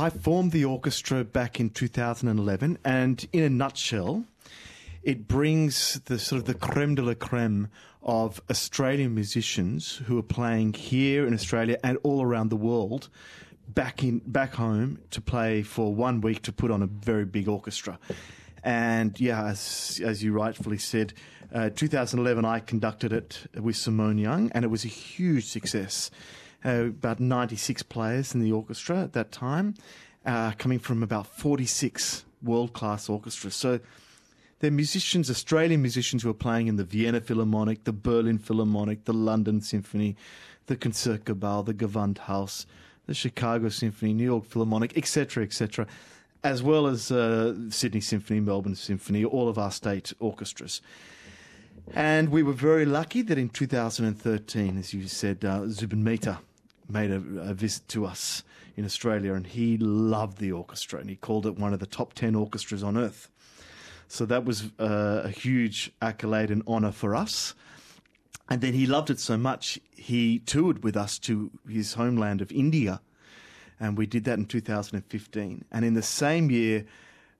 I formed the orchestra back in 2011, and in a nutshell, it brings the sort of the creme de la creme of Australian musicians who are playing here in Australia and all around the world back in back home to play for one week to put on a very big orchestra. And yeah, as, as you rightfully said, uh, 2011 I conducted it with Simone Young, and it was a huge success. Uh, about 96 players in the orchestra at that time, uh, coming from about 46 world class orchestras. So they're musicians, Australian musicians who are playing in the Vienna Philharmonic, the Berlin Philharmonic, the London Symphony, the Concertgebouw, the Gewandhaus, the Chicago Symphony, New York Philharmonic, etc., etc., as well as uh, Sydney Symphony, Melbourne Symphony, all of our state orchestras. And we were very lucky that in 2013, as you said, uh, Zubin Mehta made a, a, visit to us in Australia and he loved the orchestra and he called it one of the top 10 orchestras on earth. So that was uh, a huge accolade and honour for us. And then he loved it so much, he toured with us to his homeland of India. And we did that in 2015. And in the same year,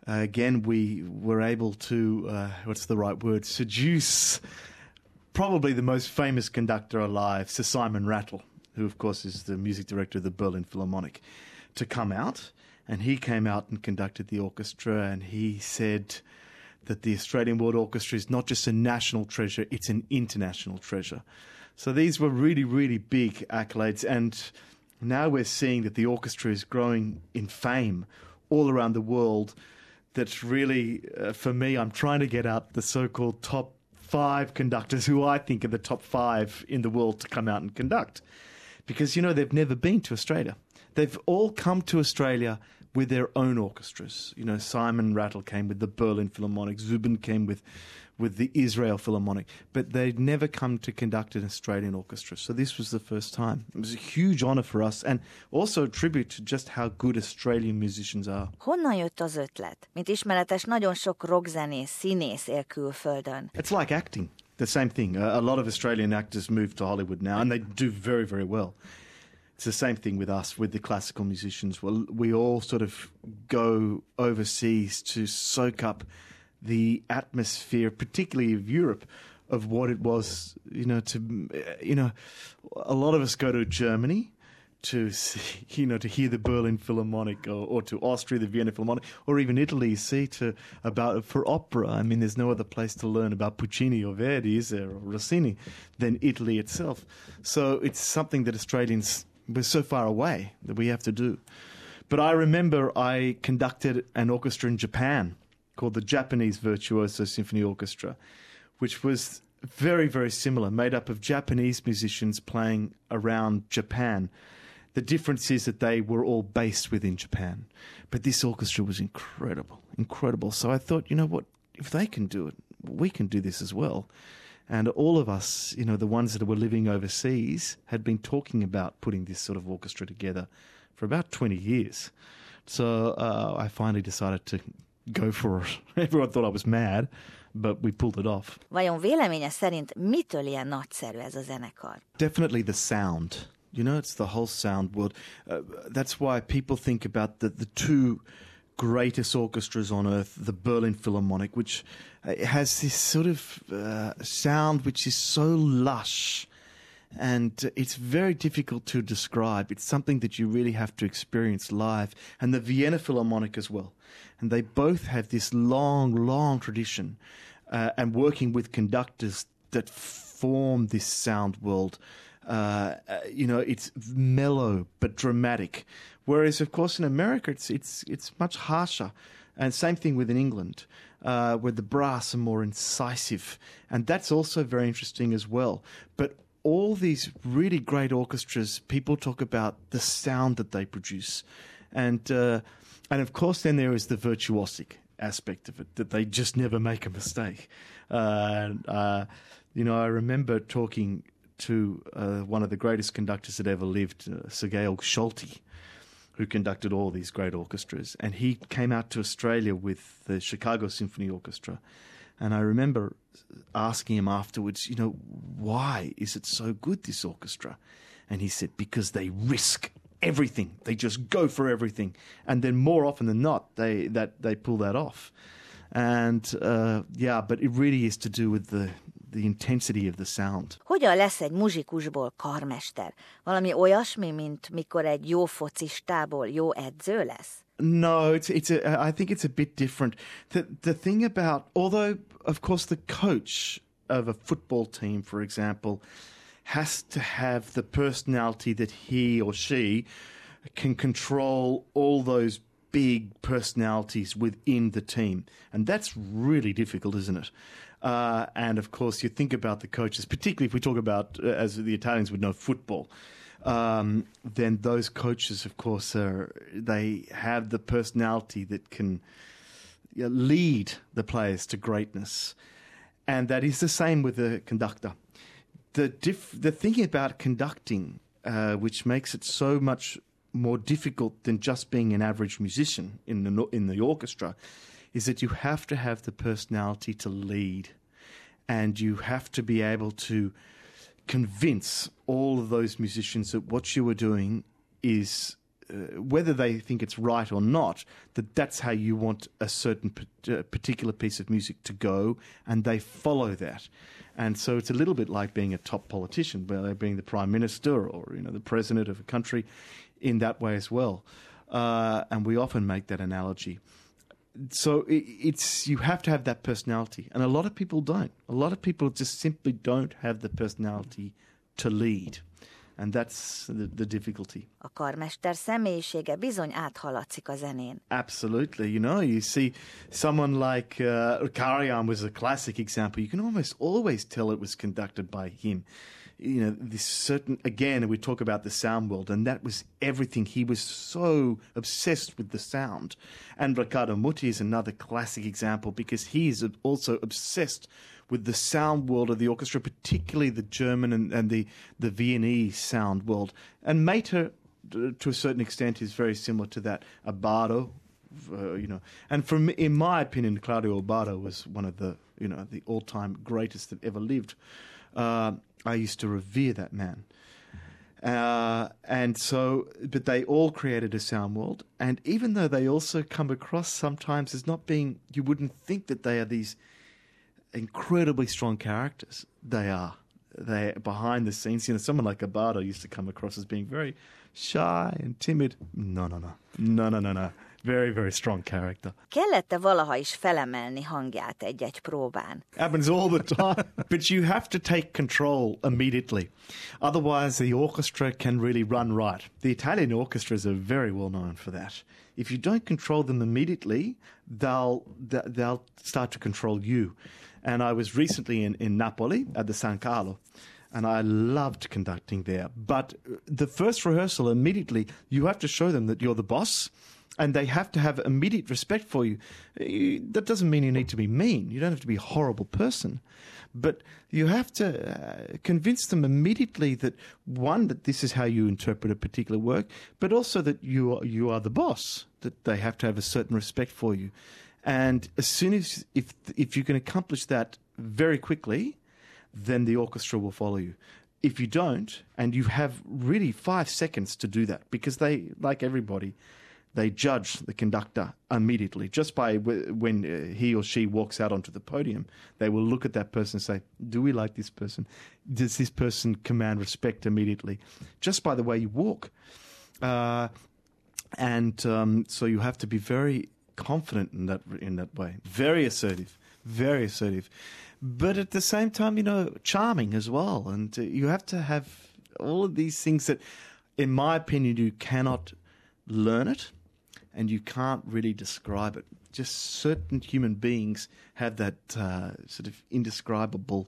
uh, again, we were able to, uh, what's the right word, seduce probably the most famous conductor alive, Sir Simon Rattle, who, of course, is the music director of the Berlin Philharmonic, to come out. And he came out and conducted the orchestra, and he said, that the Australian World Orchestra is not just a national treasure, it's an international treasure. So these were really, really big accolades. And now we're seeing that the orchestra is growing in fame all around the world. That's really, uh, for me, I'm trying to get out the so called top five conductors who I think are the top five in the world to come out and conduct. Because, you know, they've never been to Australia. They've all come to Australia with their own orchestras. You know, Simon Rattle came with the Berlin Philharmonic, Zubin came with with the Israel Philharmonic, but they'd never come to conduct an Australian orchestra. So this was the first time. It was a huge honor for us and also a tribute to just how good Australian musicians are. Honnan jött az ötlet? Mint ismeretes, nagyon sok rockzenész, színész él külföldön. It's like acting. The same thing. a lot of Australian actors move to Hollywood now and they do very, very well it's the same thing with us, with the classical musicians. Well, we all sort of go overseas to soak up the atmosphere, particularly of Europe, of what it was. You know, to you know, a lot of us go to Germany to see, you know, to hear the Berlin Philharmonic or, or, to Austria, the Vienna Philharmonic, or even Italy, see to about for opera. I mean, there's no other place to learn about Puccini or Verdi, is there, or Rossini, than Italy itself. So it's something that Australians we're so far away that we have to do. But I remember I conducted an orchestra in Japan called the Japanese Virtuoso Symphony Orchestra, which was very, very similar, made up of Japanese musicians playing around Japan. The difference is that they were all based within Japan. But this orchestra was incredible, incredible. So I thought, you know what, if they can do it, we can do this as well. And all of us, you know, the ones that were living overseas, had been talking about putting this sort of orchestra together for about 20 years. So uh, I finally decided to go for it. Everyone thought I was mad, but we pulled it off. Vajon véleménye szerint mitől ilyen nagyszerű ez a zenekar? Definitely the sound. You know, it's the whole sound world. Uh, that's why people think about the, the two greatest orchestras on earth, the Berlin Philharmonic, which uh, has this sort of uh, sound which is so lush and it's very difficult to describe. It's something that you really have to experience live. And the Vienna Philharmonic as well. And they both have this long, long tradition uh, and working with conductors that form this sound world. Uh, uh, you know, it's mellow but dramatic. Whereas, of course, in America, it's it's it's much harsher. And same thing with in England, uh, where the brass are more incisive, and that's also very interesting as well. But all these really great orchestras, people talk about the sound that they produce, and uh, and of course, then there is the virtuosic aspect of it that they just never make a mistake. Uh, uh you know, I remember talking to uh, one of the greatest conductors that ever lived, uh, Sir Georg Solti, who conducted all these great orchestras. And he came out to Australia with the Chicago Symphony Orchestra. And I remember asking him afterwards, you know, why is it so good, this orchestra? And he said, because they risk everything. They just go for everything, and then more often than not, they that they pull that off. And uh, yeah, but it really is to do with the the intensity of the sound. Hogyan lesz egy muzsikusból karmester? Valami olyasmi, mint mikor egy jó focistából jó edző lesz? No, it's it's a, I think it's a bit different. The the thing about although of course the coach of a football team, for example, has to have the personality that he or she can control all those big personalities within the team. And that's really difficult, isn't it? Uh, and of course, you think about the coaches, particularly if we talk about, uh, as the Italians would know, football. Um, then those coaches, of course, are they have the personality that can you know, lead the players to greatness, and that is the same with the conductor. The diff- the thinking about conducting, uh, which makes it so much more difficult than just being an average musician in the in the orchestra, is that you have to have the personality to lead, and you have to be able to convince all of those musicians that what you are doing is uh, whether they think it's right or not, that that's how you want a certain uh, particular piece of music to go, and they follow that. And so it's a little bit like being a top politician, whether being the prime minister or you know the president of a country, in that way as well. Uh, and we often make that analogy. So it, it's you have to have that personality, and a lot of people don't. A lot of people just simply don't have the personality to lead. And that's the, the difficulty. A karmester személyisége bizony áthaladszik a zenén. Absolutely. You know, you see someone like uh, Karajan was a classic example. You can almost always tell it was conducted by him. You know, this certain, again, we talk about the sound world, and that was everything. He was so obsessed with the sound. And Riccardo Muti is another classic example because he is also obsessed with the sound world of the orchestra, particularly the German and, and the, the Viennese sound world. And Mehta, to a certain extent, is very similar to that. Abbado, uh, you know, and from in my opinion, Claudio Abbado was one of the you know the all-time greatest that ever lived. Uh, I used to revere that man. Uh, and so, but they all created a sound world. And even though they also come across sometimes as not being, you wouldn't think that they are these incredibly strong characters. They are. They behind the scenes. You know, someone like Abbado used to come across as being very shy and timid. No, no, no, no, no, no, no. Very, very strong character. Kellett-e valaha is felemelni hangját egy-egy próbán? Happens all the time. but you have to take control immediately. Otherwise, the orchestra can really run right. The Italian orchestras are very well known for that. If you don't control them immediately, they'll they'll start to control you. And I was recently in, in Napoli at the San Carlo, and I loved conducting there. But uh, the first rehearsal, immediately, you have to show them that you're the boss and they have to have immediate respect for you. That doesn't mean you need to be mean. You don't have to be a horrible person. But you have to uh, convince them immediately that one, that this is how you interpret a particular work, but also that you are, you are the boss, that they have to have a certain respect for you. And as soon as, if, if you can accomplish that very quickly, then the orchestra will follow you. If you don't, and you have really five seconds to do that, because they, like everybody, they judge the conductor immediately just by when uh, he or she walks out onto the podium. They will look at that person and say, "Do we like this person? Does this person command respect immediately?" Just by the way you walk, uh, and um, so you have to be very confident in that in that way. Very assertive, very assertive, but at the same time, you know, charming as well. And uh, you have to have all of these things that, in my opinion, you cannot learn it, and you can't really describe it. Just certain human beings have that uh, sort of indescribable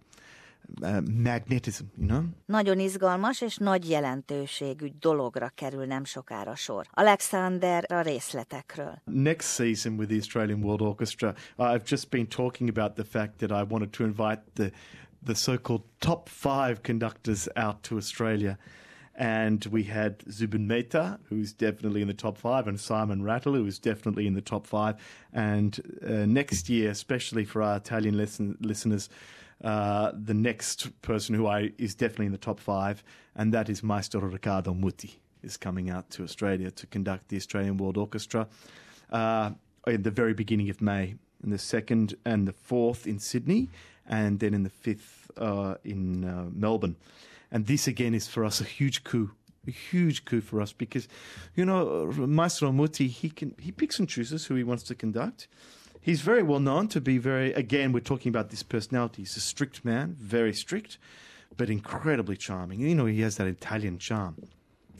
uh, magnetism, you know? Nagyon izgalmas és nagy jelentőségű dologra kerül nem sokára sor. Alexander a részletekről. Next season with the Australian World Orchestra, I've just been talking about the fact that I wanted to invite the the so-called top five conductors out to Australia. And we had Zubin Mehta, who's definitely in the top five, and Simon Rattle, who is definitely in the top five. And uh, next year, especially for our Italian listen- listeners, uh, the next person who I is definitely in the top five, and that is Maestro Riccardo Muti. is coming out to Australia to conduct the Australian World Orchestra uh, in the very beginning of May, in the second and the fourth in Sydney, and then in the fifth uh, in uh, Melbourne. And this again is for us a huge coup a huge coup for us because, you know, Maestro Muti, he can he picks and chooses who he wants to conduct. He's very well known to be very. Again, we're talking about this personality. He's a strict man, very strict, but incredibly charming. You know, he has that Italian charm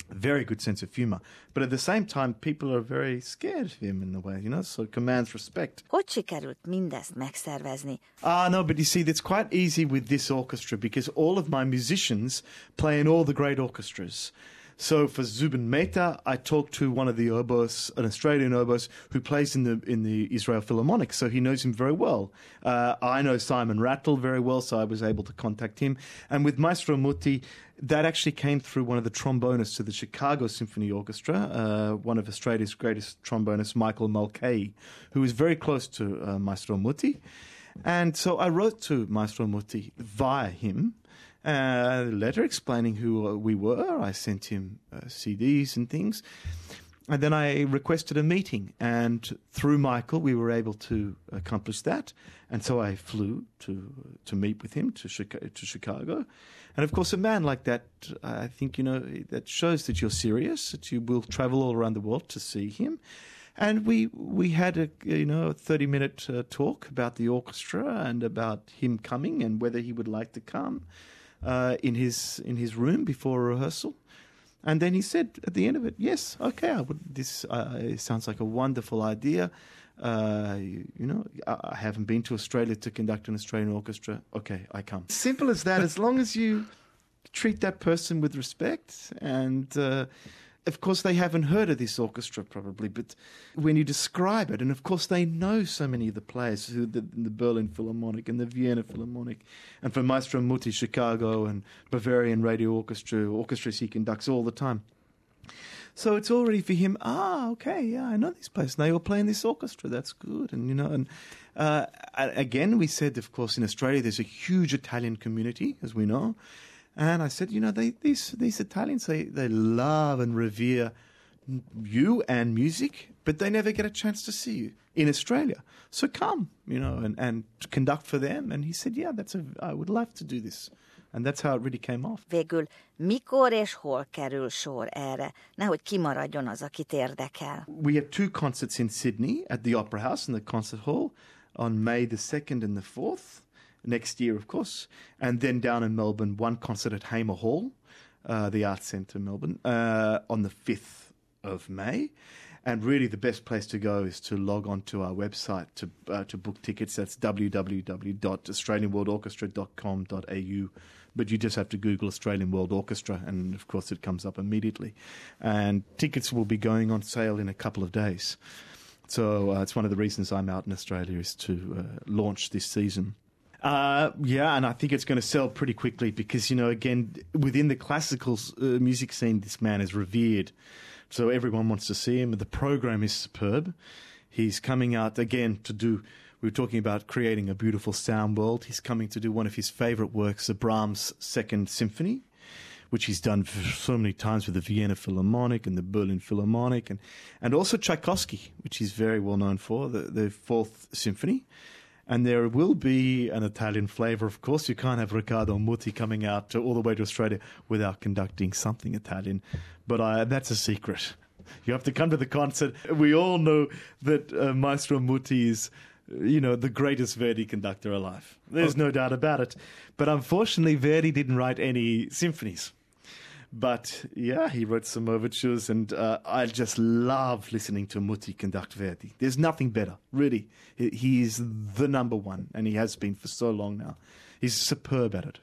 very good sense of humor. But at the same time, people are very scared of him in a way, you know, so it commands respect. Hogy sikerült mindezt megszervezni? Ah, no, but you see, it's quite easy with this orchestra because all of my musicians play in all the great orchestras. So for Zubin Mehta, I talked to one of the oboes, an Australian oboes who plays in the in the Israel Philharmonic, so he knows him very well. Uh, I know Simon Rattle very well, so I was able to contact him. And with Maestro Muti, that actually came through one of the trombonists to the Chicago Symphony Orchestra, uh, one of Australia's greatest trombonists, Michael Mulcahy, who is very close to uh, Maestro Muti. And so I wrote to Maestro Muti via him a letter explaining who uh, we were. I sent him uh, CDs and things. And then I requested a meeting. And through Michael, we were able to accomplish that. And so I flew to, to meet with him to, Chicago, to Chicago. And of course, a man like that, I think, you know, that shows that you're serious, that you will travel all around the world to see him. And we, we had a, you know, a 30 minute uh, talk about the orchestra and about him coming and whether he would like to come uh, in his in his room before a rehearsal. And then he said at the end of it, "Yes, okay, would, this uh, sounds like a wonderful idea. Uh, you, you, know, I, I, haven't been to Australia to conduct an Australian orchestra. Okay, I come. Simple as that. as long as you treat that person with respect and uh, of course, they haven't heard of this orchestra probably, but when you describe it, and of course, they know so many of the players, who the, the Berlin Philharmonic and the Vienna Philharmonic, and for Maestro Muti, Chicago and Bavarian Radio Orchestra, orchestras he conducts all the time. So it's already for him. Ah, okay, yeah, I know this place. Now you're playing this orchestra. That's good. And you know, and uh, again, we said, of course, in Australia, there's a huge Italian community, as we know, and I said, you know, they, these these Italians they they love and revere you and music, but they never get a chance to see you in Australia. So come, you know, and, and conduct for them. And he said, yeah, that's a, I would love to do this. And that's how it really came off. Végül mikor és hol kerül sor erre? Nehogy kimaradjon az, akit érdekel. We have two concerts in Sydney at the Opera House and the Concert Hall on May the 2nd and the 4th next year, of course. And then down in Melbourne, one concert at Hamer Hall, uh, the Arts Centre, Melbourne, uh, on the 5th of May. And really, the best place to go is to log on to our website to uh, to book tickets. That's www.australianworldorchestra.com.au. But you just have to Google Australian World Orchestra, and of course, it comes up immediately. And tickets will be going on sale in a couple of days. So uh, it's one of the reasons I'm out in Australia is to uh, launch this season. Uh, yeah, and I think it's going to sell pretty quickly because, you know, again, within the classical uh, music scene, this man is revered. So everyone wants to see him. The program is superb. He's coming out again to do, we were talking about creating a beautiful sound world. He's coming to do one of his favorite works, the Brahms Second Symphony, which he's done so many times with the Vienna Philharmonic and the Berlin Philharmonic, and, and also Tchaikovsky, which he's very well known for, the, the Fourth Symphony. And there will be an Italian flavour, of course. You can't have Riccardo Muti coming out to, all the way to Australia without conducting something Italian. But uh, that's a secret. You have to come to the concert. We all know that uh, Maestro Muti is, you know, the greatest Verdi conductor alive. There's no doubt about it. But unfortunately, Verdi didn't write any symphonies. But yeah, he wrote some overtures, and uh, I just love listening to Muti conduct Verdi. There's nothing better, really. He is the number one, and he has been for so long now. He's superb at it.